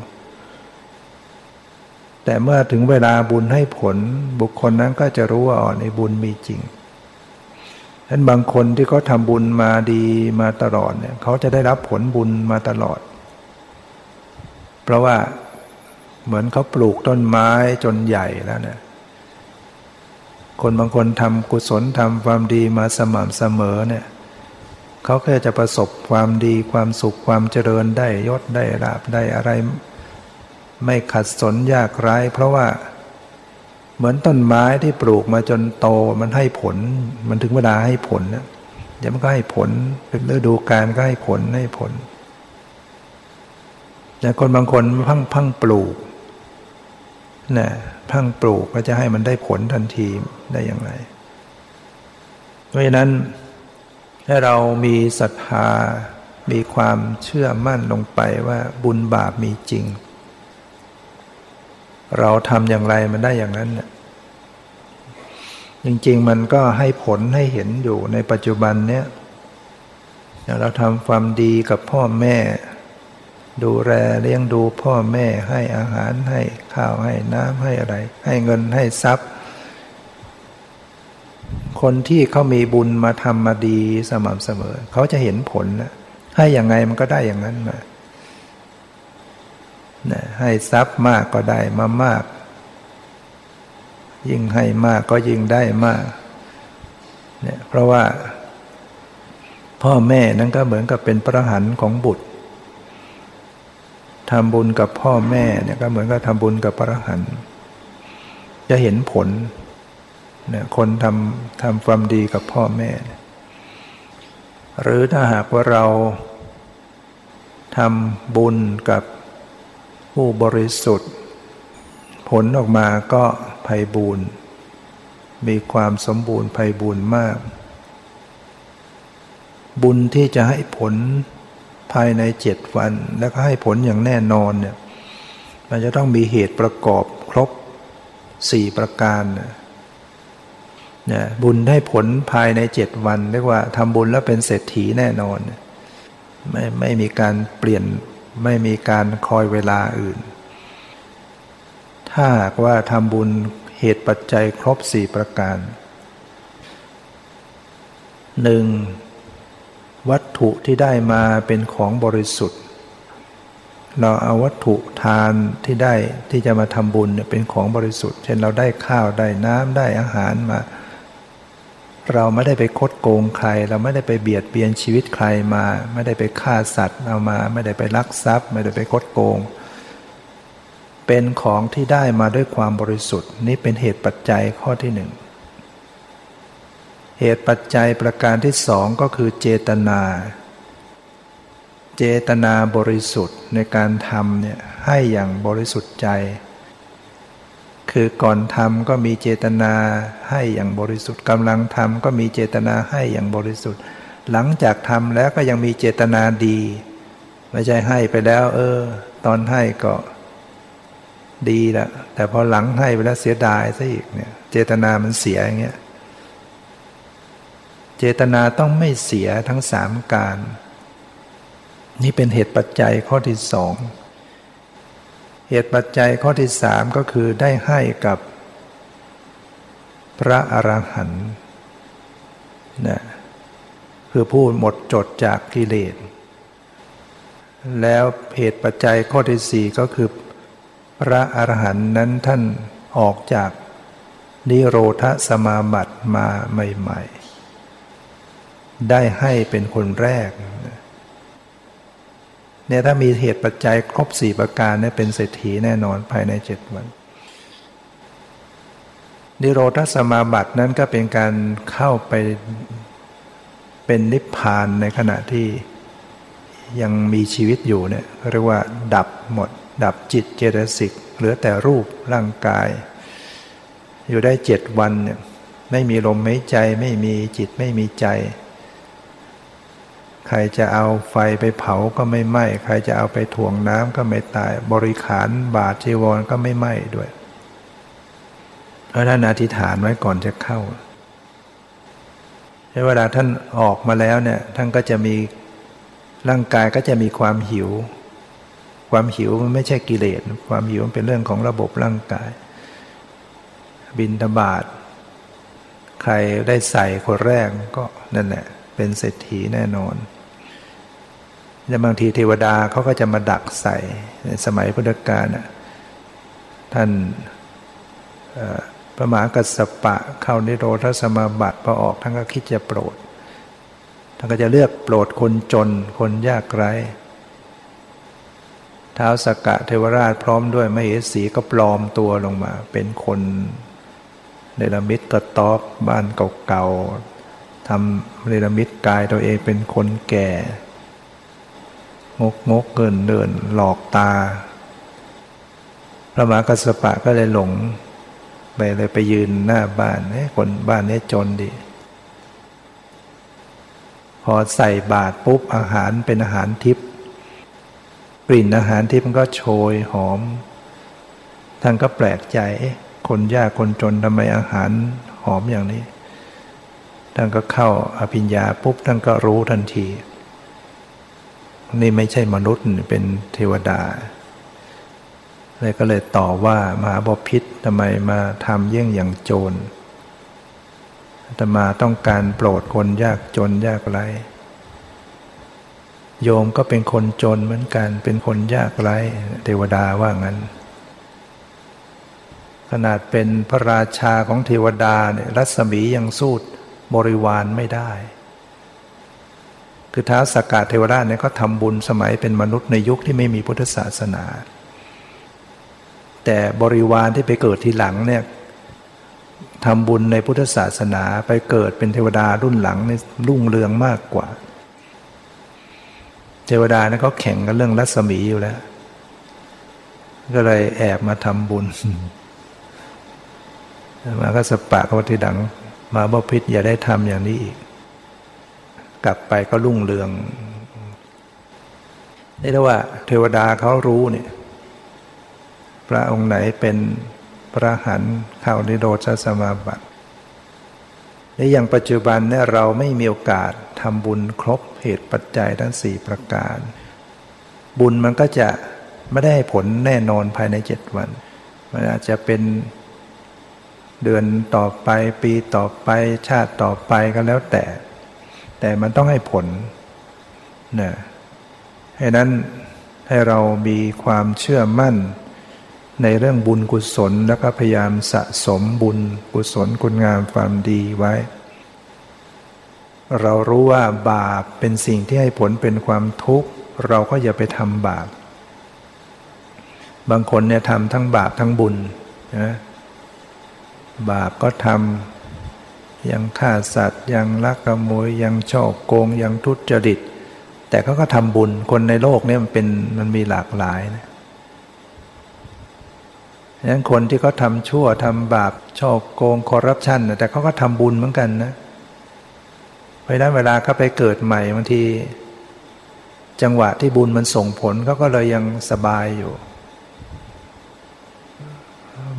แต่เมื่อถึงเวลาบุญให้ผลบุคคลนั้นก็จะรู้ว่าอ๋อในบุญมีจริง ฉะนั้นบางคนที่เขาทำบุญมาดีมาตลอดเนี่ยเขาจะได้รับผลบุญมาตลอด เพราะว่าเหมือนเขาปลูกต้นไม้จนใหญ่แล้วเนี่ยคนบางคนทำกุศลทำความดีมาสม่ำเสมอเนี่ยเขาแค่จะประสบความดีความสุขความเจริญได้ยศได้ลาบได้อะไร ไม่ขัดสนยากไร้เพราะว่า เหมือนต้นไม้ที่ปลูกมาจนโตมันให้ผล มันถึงเวลาให้ผลนะเดี๋ยวมันก็ให้ผลเป็นฤดูกาลก็ให้ผลให้ผลแต่คนบางคนพังพังปลูกนะพังปลูกก็จะให้มันได้ผลทันทีได้อย่างไร เพราะฉะนั้นให้เรามีศรัทธามีความเชื่อมั่นลงไปว่าบุญบาปมีจริง เราทำอย่างไรมันได้อย่างนั้นจริง ๆ มันก็ให้ผลให้เห็นอยู่ในปัจจุบันเนี้ยเราทำความดีกับพ่อแม่ ดูแลเลี้ยงดูพ่อแม่ให้อาหารให้ข้าวให้น้ำให้อะไร ให้เงินให้ทรัพย์ คนที่เขามีบุญมาทำมาดีสม่ำเสมอ เขาจะเห็นผลนะให้อย่างไงมันก็ได้อย่างนั้นมา นะให้ทรัพย์มากก็ได้มามาก ยิ่งให้มากก็ยิ่งได้มากเนี่ยเพราะว่า พ่อแม่นั้นก็เหมือนกับเป็นประหันของบุตรทำบุญกับพ่อแม่เนี่ยก็เหมือนกับทำบุญกับพระหันจะเห็นผลเนี่ยคนทำทำความดีกับพ่อแม่ หรือถ้าหากว่าเราทำบุญกับ ผู้บริสุทธิ์ ผลออกมาก็ภัยบูรณ์ มีความสมบูรณ์ภัยบูรณ์มาก บุญที่จะให้ผลภายในเจ็ดวัน แล้วก็ให้ผลอย่างแน่นอนเนี่ยมันจะต้องมีเหตุประกอบครบสี่ประการเนี่ยบุญให้ผลภายในเจ็ดวันเรียกว่าทำบุญแล้วเป็นเศรษฐีแน่นอน ไม่ไม่มีการเปลี่ยน ไม่มีการคอยเวลาอื่น ถ้าหากว่าทำบุญเหตุปัจจัยครบสี่ประการหนึ่งวัตถุที่ได้มาเป็นของบริสุทธิ์ เราเอาวัตถุทานที่ได้ที่จะมาทำบุญเป็นของบริสุทธิ์ เช่นเราได้ข้าวได้น้ำได้อาหารมา เราไม่ได้ไปคดโกงใคร เราไม่ได้ไปเบียดเบียนชีวิตใครมา ไม่ได้ไปฆ่าสัตว์เอามา ไม่ได้ไปลักทรัพย์ ไม่ได้ไปคดโกง เป็นของที่ได้มาด้วยความบริสุทธิ์ นี่เป็นเหตุปัจจัยข้อที่หนึ่งเหตุปัจจัยประการที่สองก็คือเจตนา เจตนาบริสุทธิ์ในการทำเนี่ยให้อย่างบริสุทธิ์ใจ คือก่อนทำก็มีเจตนาให้อย่างบริสุทธิ์กำลังทำก็มีเจตนาให้อย่างบริสุทธิ์ หลังจากทำแล้วก็ยังมีเจตนาดี ไม่ใช่ให้ไปแล้ว เออ ตอนให้ก็ดีล้วแต่พอหลังให้ไปแล้วเสียดายซะอีกเนี่ย เจตนามันเสียอย่างเงี้ยเจตนาต้องไม่เสียทั้งสามการ นี่เป็นเหตุปัจจัยข้อที่สอง เหตุปัจจัยข้อที่สามก็คือได้ให้กับพระอรหันต์นะคือผู้หมดจดจากกิเลส แล้วเหตุปัจจัยข้อที่สี่ก็คือพระอรหันต์นั้นท่านออกจากนิโรธสมาบัติมาใหม่ ๆ ได้ให้เป็นคนแรก เนี่ยถ้ามีเหตุปัจจัยครบสี่ประการเนี่ยเป็นเศรษฐีแน่นอนภายในเจ็ดวัน นิโรธสมาบัตินั้นก็เป็นการเข้าไปเป็นนิพพานในขณะที่ยังมีชีวิตอยู่เนี่ยเรียกว่าดับหมด ดับจิตเจตสิกเหลือแต่รูปร่างกาย อยู่ได้เจ็ดวันเนี่ยไม่มีลมหายใจไม่มีจิตไม่มีใจ ใครจะเอาไฟไปเผาก็ไม่ไหม้ ใครจะเอาไปถ่วงน้ำก็ไม่ตาย บริขารบาทจีวรก็ไม่ไหม้ด้วย เพราะท่านอธิษฐานไว้ก่อนจะเข้าเวลาท่านออกมาแล้วเนี่ย ท่านก็จะมีร่างกายก็จะมีความหิว ความหิวมันไม่ใช่กิเลส ความหิวมันเป็นเรื่องของระบบร่างกาย บินตบาท ใครได้ใส่คนแรกก็นั่นแหละเป็นเศรษฐีแน่นอน แล้วบางทีเทวดาเขาก็จะมาดักใส่ในสมัยพุทธกาลท่านพระมหากัสสปะเข้านิโรธสมาบัติพอออกท่านก็คิดจะโปรดท่านก็จะเลือกโปรดคนจนคนยากไร้ท้าวสกกะเทวราชพร้อมด้วยมเหสีก็ปลอมตัวลงมา เป็นคนเนรมิตกระต๊อบบ้านเก่าๆทำเนรมิตกายตัวเองเป็นคนแก่ งกงกเกินเดินหลอกตา พระมหากัสปะก็เลยหลงไปเลยไปยืนหน้าบ้านเฮ้คนบ้านนี้จนดี พอใส่บาตรปุ๊บอาหารเป็นอาหารทิพย์กลิ่นอาหารทิพย์มันก็โชยหอม ท่านก็แปลกใจคนยากคนจนทำไมอาหารหอมอย่างนี้ ท่านก็เข้าอภิญญาปุ๊บท่านก็รู้ทันที นี่ไม่ใช่มนุษย์เป็นเทวดาเลยก็เลยต่อว่ามหาบพิษทำไมมาทำเยี่ยงอย่างโจรธรรมาต้องการโปรดคนยากจนยากไรโยมก็เป็นคนจนเหมือนกันเป็นคนยากไรเทวดาว่างั้น ขนาดเป็นพระราชาของเทวดาเนี่ยรัศมียังสู้บริวารไม่ได้ คือท้าวสกกาเทวราชเนี่ยก็ทำบุญสมัยเป็นมนุษย์ในยุคที่ไม่มีพุทธศาสนา แต่บริวารที่ไปเกิดทีหลังเนี่ยทำบุญในพุทธศาสนาไปเกิดเป็นเทวดารุ่นหลังในรุ่งเรืองมากกว่า เทวดานะเขาแข่งกันเรื่องรัศมีอยู่แล้ว ก็เลยแอบมาทำบุญมาก็สปะเขาทีดัง มาบ่พิษอย่าได้ทำอย่างนี้อีก กลับไปก็รุ่งเรืองนี่เรียกว่า เทวดาเขารู้เนี่ยพระองค์ไหนเป็นพระหันเข้านิโรธสมาบัติในอย่างปัจจุบันเนี่ยเราไม่มีโอกาสทำบุญครบเหตุปัจจัยทั้งสี่ประการ บุญมันก็จะไม่ได้ผลแน่นอนภายในเจ็ดวัน มันอาจจะเป็นเดือนต่อไปปีต่อไปชาติต่อไปก็แล้วแต่ แต่มันต้องให้ผลนะให้นั้นให้เรามีความเชื่อมั่น ในเรื่องบุญกุศลแล้วก็พยายามสะสมบุญกุศลคุณงามความดีไว้ เรารู้ว่าบาปเป็นสิ่งที่ให้ผลเป็นความทุกข์ เราก็อย่าไปทำบาป บางคนเนี่ยทำทั้งบาปทั้งบุญนะบาปก็ทำ ยังฆ่าสัตว์ ยังลักขโมยยังช่อโกง ยังทุจริต แต่เขาก็ทำบุญคนในโลกนี้มันเป็นมันมีหลากหลายนะดังนั้นคนที่เขาทำชั่วทำบาปช่อโกงคอร์รัปชันแต่เขาก็ทำบุญเหมือนกันนะเพราะนั้นเวลาเขาไปเกิดใหม่บางที จังหวะที่บุญมันส่งผลเขาก็เลยยังสบายอยู่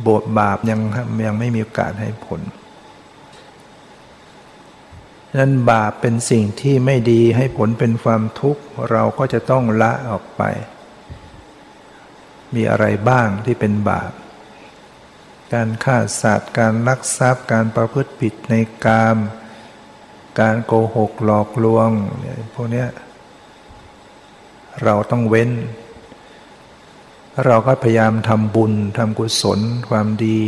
บทบาปยังยังไม่มีโอกาสให้ผล นั้นบาปเป็นสิ่งที่ไม่ดีให้ผลเป็นความทุกข์เราก็จะต้องละออกไป มีอะไรบ้างที่เป็นบาป การฆ่าสัตว์ การลักทรัพย์ การประพฤติผิดในกาม การโกหกหลอกลวงพวกนี้เราต้องเว้น เราก็พยายามทำบุญทำกุศลความดี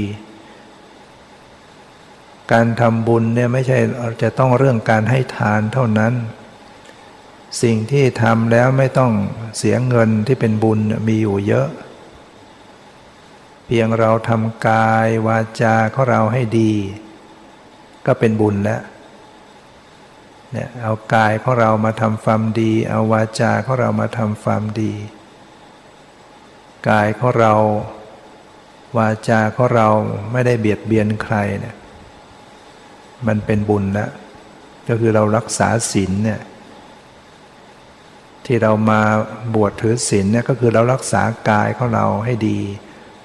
การทำบุญเนี่ยไม่ใช่จะต้องเรื่องการให้ทานเท่านั้น สิ่งที่ทำแล้วไม่ต้องเสียเงินที่เป็นบุญมีอยู่เยอะ เพียงเราทำกายวาจาของเราให้ดี ก็เป็นบุญแล้วเนี่ยเอากายของเรามาทำความดี เอาวาจาของเรามาทำความดี กายของเรา วาจาของเราไม่ได้เบียดเบียนใครเนี่ย มันเป็นบุญแล้วก็คือเรารักษาศีลเนี่ยที่เรามาบวชถือศีลเนี่ยก็คือเรารักษากายของเราให้ดี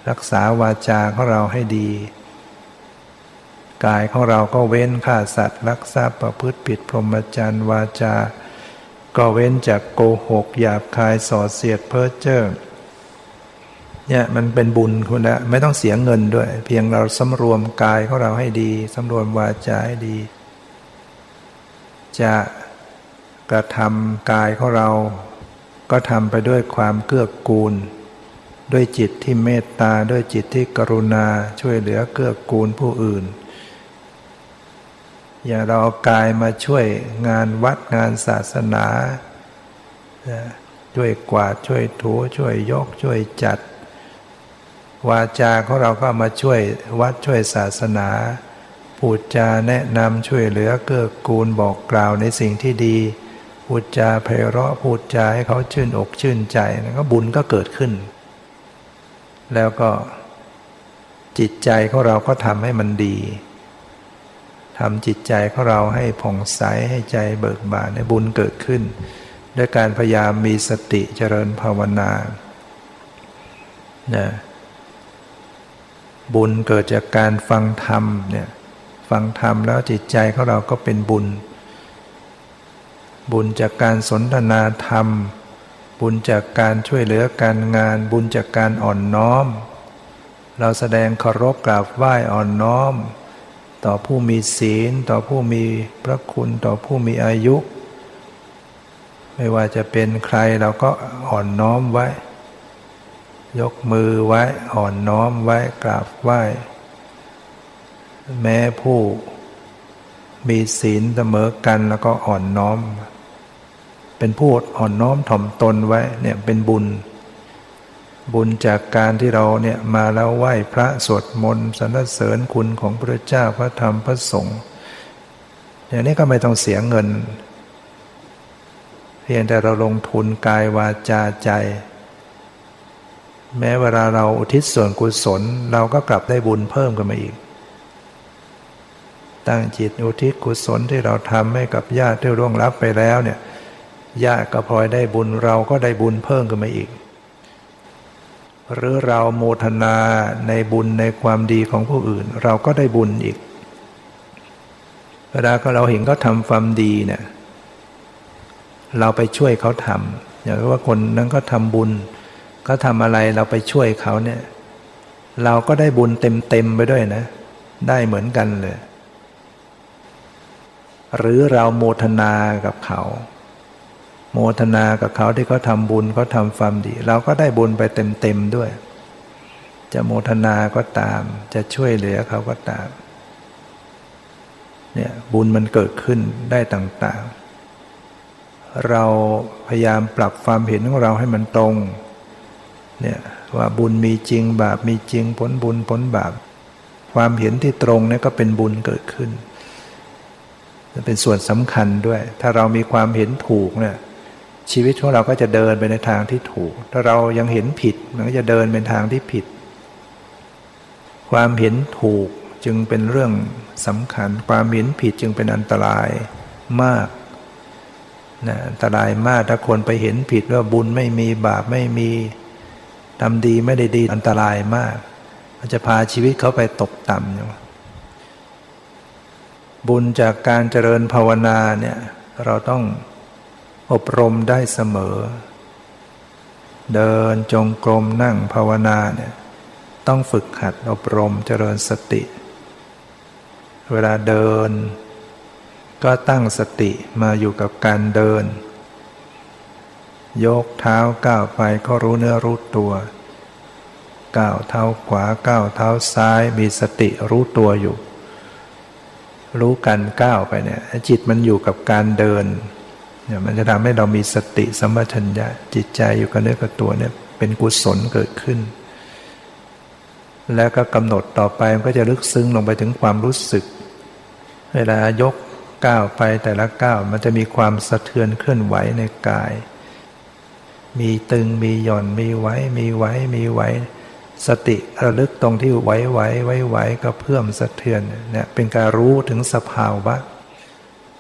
รักษาวาจาของเราให้ดี กายของเราก็เว้นฆ่าสัตว์รักทรัพย์ประพฤติผิดพรหมจรรย์วาจา ก็เว้นจากโกหกหยาบคายส่อเสียดเพ้อเจ้อ เนี่ยมันเป็นบุญคุณละไม่ต้องเสียเงินด้วย เพียงเราสำรวมกายของเราให้ดีสำรวมวาจาให้ดี จะกระทำกายของเรา ก็ทำไปด้วยความเกื้อกูล ด้วยจิตที่เมตตาด้วยจิตที่กรุณาช่วยเหลือเกื้อกูลผู้อื่น อย่าเราเอากายมาช่วยงานวัดงานศาสนาช่วยกวาดช่วยถูช่วยยกช่วยจัด วาจาของเราก็มาช่วยวัดช่วยศาสนา พูดจาแนะนำช่วยเหลือเกื้อกูลบอกกล่าวในสิ่งที่ดี พูดจาไพเราะพูดจาให้เขาชื่นอกชื่นใจก็บุญก็เกิดขึ้น แล้วก็จิตใจของเราก็ทำให้มันดีทำจิตใจของเราให้ผ่องใสให้ใจเบิกบานให้บุญเกิดขึ้น ด้วยการพยายามมีสติเจริญภาวนานะ บุญเกิดจากการฟังธรรมเนี่ยฟังธรรมแล้วจิตใจของเราก็เป็นบุญ บุญจากการสนทนาธรรม บุญจากการช่วยเหลือการงาน บุญจากการอ่อนน้อม เราแสดงเคารพกราบไหว้อ่อนน้อม ต่อผู้มีศีล ต่อผู้มีพระคุณต่อผู้มีอายุ ไม่ว่าจะเป็นใครเราก็อ่อนน้อมไว้ ยกมือไว้อ่อนน้อมไว้กราบไหว้ แม้ผู้มีศีลเสมอกันแล้วก็อ่อนน้อม เป็นผู้อ่อนน้อมถ่อมตนไว้เนี่ยเป็นบุญ บุญจากการที่เราเนี่ยมาแล้วไหว้พระสวดมนต์สรรเสริญคุณของพระเจ้าพระธรรมพระสงฆ์อย่างนี้ก็ไม่ต้องเสียเงิน เพียงแต่เราลงทุนกายวาจาใจ แม้เวลาเราอุทิศส่วนกุศล เราก็กลับได้บุญเพิ่มกันมาอีก ตั้งจิตอุทิศกุศลที่เราทำให้กับญาติที่ร่วงลับไปแล้วเนี่ยญาติก็พลอยได้บุญเราก็ได้บุญเพิ่มกันมาอีก หรือเราโมทนาในบุญในความดีของผู้อื่น เราก็ได้บุญอีก เวลาก็เราเห็นเขาทำความดีเนี่ยเราไปช่วยเขาทำอย่างว่าคนนั้นก็ทำบุญ เขาทำอะไรเราไปช่วยเขาเนี่ย เราก็ได้บุญเต็มๆไปด้วยนะ ได้เหมือนกันเลย หรือเราโมทนากับเขา โมทนากับเขาที่เขาทำบุญเขาทำความดี เราก็ได้บุญไปเต็มๆด้วย จะโมทนาก็ตาม จะช่วยเหลือเขาก็ตามเนี่ยบุญมันเกิดขึ้นได้ต่างๆ เราพยายามปรับความเห็นของเราให้มันตรง เนี่ยว่าบุญมีจริงบาปมีจริงผลบุญผลบาป ความเห็นที่ตรงนี่ก็เป็นบุญเกิดขึ้นเป็นส่วนสำคัญด้วย ถ้าเรามีความเห็นถูกเนี่ยชีวิตของเราก็จะเดินไปในทางที่ถูก ถ้าเรายังเห็นผิดมันก็จะเดินเป็นทางที่ผิด ความเห็นถูกจึงเป็นเรื่องสำคัญ ความเห็นผิดจึงเป็นอันตรายมากนะอันตรายมากถ้าคนไปเห็นผิดว่าบุญไม่มีบาปไม่มี ทำดีไม่ได้ดีอันตรายมาก มันจะพาชีวิตเขาไปตกต่ำอยู่บุญจากการเจริญภาวนาเนี่ยเราต้องอบรมได้เสมอ เดินจงกรมนั่งภาวนาเนี่ยต้องฝึกหัดอบรมเจริญสติ เวลาเดิน ก็ตั้งสติมาอยู่กับการเดิน ยกเท้าก้าวไปก็รู้เนื้อรู้ตัว ก้าวเท้าขวาก้าวเท้าซ้ายมีสติรู้ตัวอยู่ รู้กันก้าวไปเนี่ยจิตมันอยู่กับการเดินเนี่ยมันจะทำให้เรามีสติสมัชัญญะจิตใจอยู่กับเนื้อกับตัวเนี่ยเป็นกุศลเกิดขึ้น แล้วก็กำหนดต่อไปมันก็จะลึกซึ้งลงไปถึงความรู้สึก เวลายกก้าวไปแต่ละก้าวมันจะมีความสะเทือนเคลื่อนไหวในกาย มีตึงมีหย่อนมีไว้ มีไว้ มีไว้ สติระลึกตรงที่ไว้ไว้ไว้ไว้ก็เพิ่มสะเทือนเนี่ยเป็นการรู้ถึงสภาวะ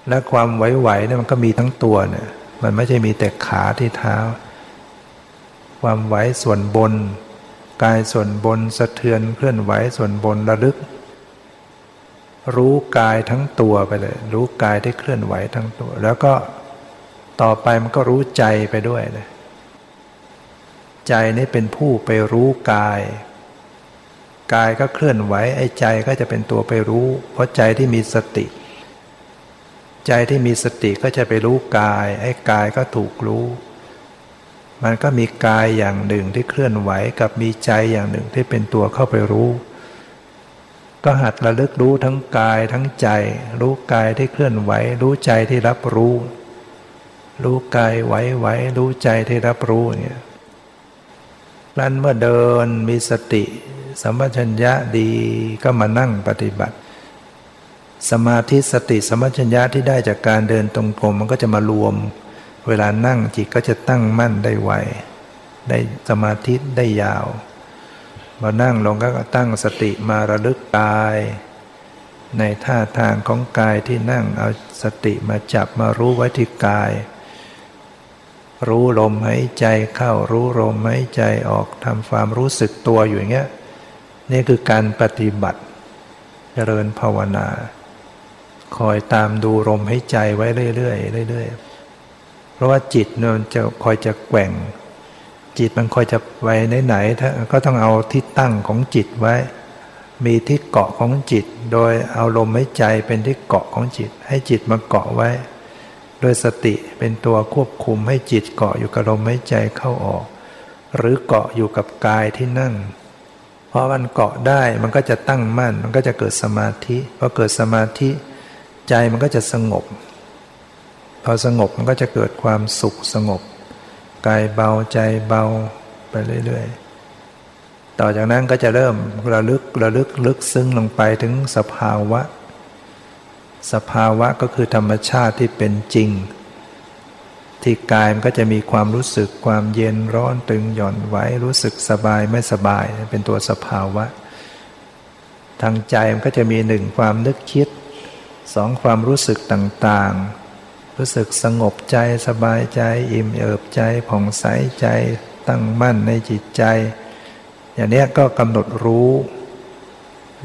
และความไหวๆเนี่ยมันก็มีทั้งตัวเนี่ยมันไม่ใช่มีแต่ขาที่เท้า ความไหวส่วนบน กายส่วนบนสะเทือนเคลื่อนไหวส่วนบนระลึก รู้กายทั้งตัวไปเลย รู้กายที่เคลื่อนไหวทั้งตัว แล้วก็ต่อไปมันก็รู้ใจไปด้วยเลย ใจนี่เป็นผู้ไปรู้กาย กายก็เคลื่อนไหวไอ้ใจก็จะเป็นตัวไปรู้ เพราะใจที่มีสติ ใจที่มีสติก็จะไปรู้กาย ไอ้กายก็ถูกรู้ มันก็มีกายอย่างหนึ่งที่เคลื่อนไหวกับมีใจอย่างหนึ่งที่เป็นตัวเข้าไปรู้ ก็หัดระลึกรู้ทั้งกายทั้งใจ รู้กายที่เคลื่อนไหว รู้ใจที่รับรู้ รู้กายไหวไหวรู้ใจที่รับรู้เนี่ย นั้นเมื่อเดินมีสติ สัมปชัญญะดีก็มานั่งปฏิบัติ สมาธิสติสมัชัญญะที่ได้จากการเดินตรงกรมมันก็จะมารวม เวลานั่งจิตก็จะตั้งมั่นได้ไวได้สมาธิได้ยาวมานั่งลงก็ตั้งสติมาระลึกกาย ในท่าทางของกายที่นั่งเอาสติมาจับมารู้ไว้ที่กาย รู้ลมหายใจเข้ารู้ลมหายใจออกทำความรู้สึกตัวอยู่อย่างเงี้ยนี่คือการปฏิบัติเจริญภาวนา คอยตามดูลมให้ใจไว้เรื่อยๆเรื่อยๆเพราะว่าจิตมันจะคอยจะแกว่ง จิตมันคอยจะไปไหนๆถ้าก็ต้องเอาที่ตั้งของจิตไว้ มีที่เกาะของจิต โดยเอาลมหายใจเป็นที่เกาะของจิต ให้จิตมาเกาะไว้ โดยสติ เป็นตัวควบคุมให้จิตเกาะอยู่กับลมหายใจเข้าออก หรือเกาะอยู่กับกายที่นั่ง เพราะมันเกาะได้มันก็จะตั้งมั่น มันก็จะเกิดสมาธิพอเกิดสมาธิใจมันก็จะสงบ พอสงบมันก็จะเกิดความสุขสงบ กายเบาใจเบาไปเรื่อยๆ ต่อจากนั้นก็จะเริ่มระลึกระลึกลึกซึ้งลงไปถึงสภาวะ สภาวะก็คือธรรมชาติที่เป็นจริง ที่กายมันก็จะมีความรู้สึกความเย็นร้อนตึงหย่อนไหวรู้สึกสบายไม่สบายเป็นตัวสภาวะ ทางใจมันก็จะมีหนึ่งความนึกคิดสองความรู้สึกต่างๆ รู้สึกสงบใจสบายใจ อิ่มเอิบใจผ่องใสใจ ตั้งมั่นในจิตใจ อย่างนี้ก็กำหนดรู้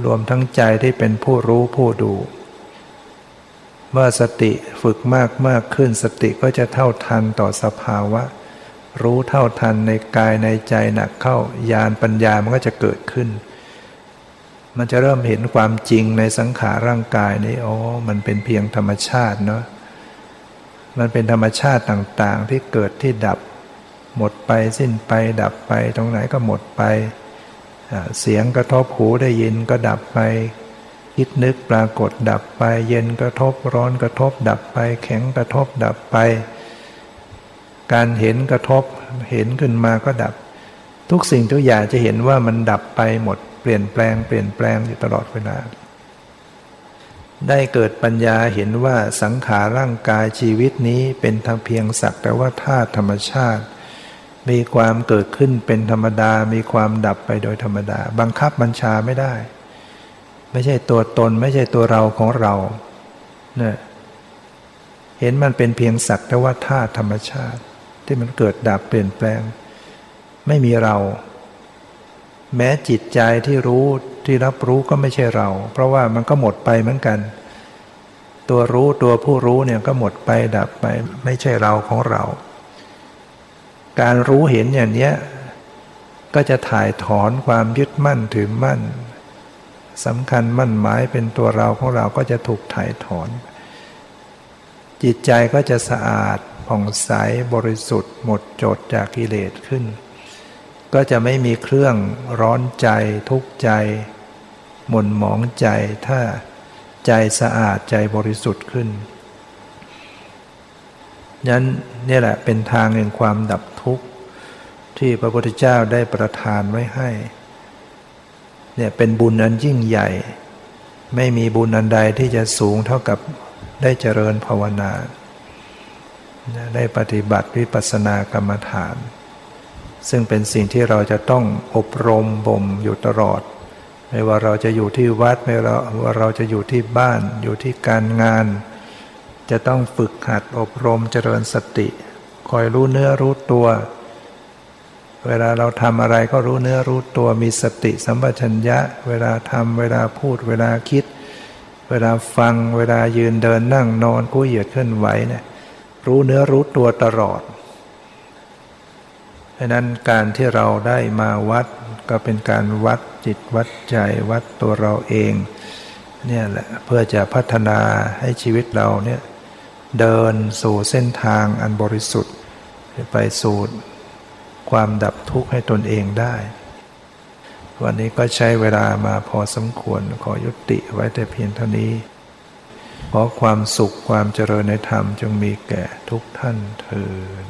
รวมทั้งใจที่เป็นผู้รู้ผู้ดู เมื่อสติฝึกมากมากขึ้นสติก็จะเท่าทันต่อสภาวะ รู้เท่าทันในกายในใจหนักเข้ายานปัญญามันก็จะเกิดขึ้น มันจะเริ่มเห็นความจริงในสังขารร่างกายนี้อ๋อมันเป็นเพียงธรรมชาติเนาะมันเป็นธรรมชาติต่างๆ ที่เกิดที่ดับ หมดไปสิ้นไปดับไป ตรงไหนก็หมดไป เสียงกระทบหูได้ยินก็ดับไป คิดนึกปรากฏดับไป เย็นกระทบร้อนกระทบดับไป แข็งกระทบดับไป การเห็นกระทบเห็นขึ้นมาก็ดับ ทุกสิ่งทุกอย่างจะเห็นว่ามันดับไปหมดเปลี่ยนแปลงเปลี่ยนแปลงอยู่ตลอดเวลา ได้เกิดปัญญาเห็นว่าสังขารร่างกายชีวิตนี้เป็นทางเพียงสักแต่ว่าธาตุธรรมชาติ มีความเกิดขึ้นเป็นธรรมดา มีความดับไปโดยธรรมดา บังคับบัญชาไม่ได้ ไม่ใช่ตัวตน ไม่ใช่ตัวเราของเราเนี่ยเห็นมันเป็นเพียงสักแต่ว่าธาตุธรรมชาติ ที่มันเกิดดับเปลี่ยนแปลง ไม่มีเรา แม้จิตใจที่รู้ที่รับรู้ก็ไม่ใช่เรา เพราะว่ามันก็หมดไปเหมือนกัน ตัวรู้ตัวผู้รู้เนี่ยก็หมดไปดับไป ไม่ใช่เราของเรา การรู้เห็นอย่างนี้ก็จะถ่ายถอนความยึดมั่นถือมั่น สำคัญมั่นหมายเป็นตัวเราของเราก็จะถูกถ่ายถอน จิตใจก็จะสะอาดผ่องใสบริสุทธิ์ หมดจดจากกิเลสขึ้น ก็จะไม่มีเครื่องร้อนใจทุกข์ใจ หม่นหมองใจถ้าใจสะอาดใจบริสุทธิ์ขึ้นนั้นนี่แหละเป็นทางแห่งความดับทุกข์ ที่พระพุทธเจ้าได้ประทานไว้ให้ เนี่ยเป็นบุญอันยิ่งใหญ่ ไม่มีบุญอันใดที่จะสูงเท่ากับได้เจริญภาวนา ได้ปฏิบัติวิปัสสนากรรมฐาน ซึ่งเป็นสิ่งที่เราจะต้องอบรมบ่มอยู่ตลอด ไม่ว่าเราจะอยู่ที่วัดไม่ว่าเราจะอยู่ที่บ้านอยู่ที่การงาน จะต้องฝึกหัดอบรมเจริญสติ คอยรู้เนื้อรู้ตัว เวลาเราทำอะไรก็รู้เนื้อรู้ตัวมีสติสัมปชัญญะ เวลาทำเวลาพูดเวลาคิด เวลาฟังเวลายืนเดินนั่งนอนกู้เหยียดเคลื่อนไหวเนี่ยรู้เนื้อรู้ตัวตลอดดังนั้นการที่เราได้มาวัดก็เป็นการวัดจิตวัดใจวัดตัวเราเองเนี่ยแหละเพื่อจะพัฒนาให้ชีวิตเราเนี่ยเดินสู่เส้นทางอันบริสุทธิ์ไปสู่ ความดับทุกข์ให้ตนเองได้ วันนี้ก็ใช้เวลามาพอสมควรขอยุติไว้แต่เพียงเท่านี้ ขอความสุขความเจริญในธรรมจงมีแก่ทุกท่านเถิด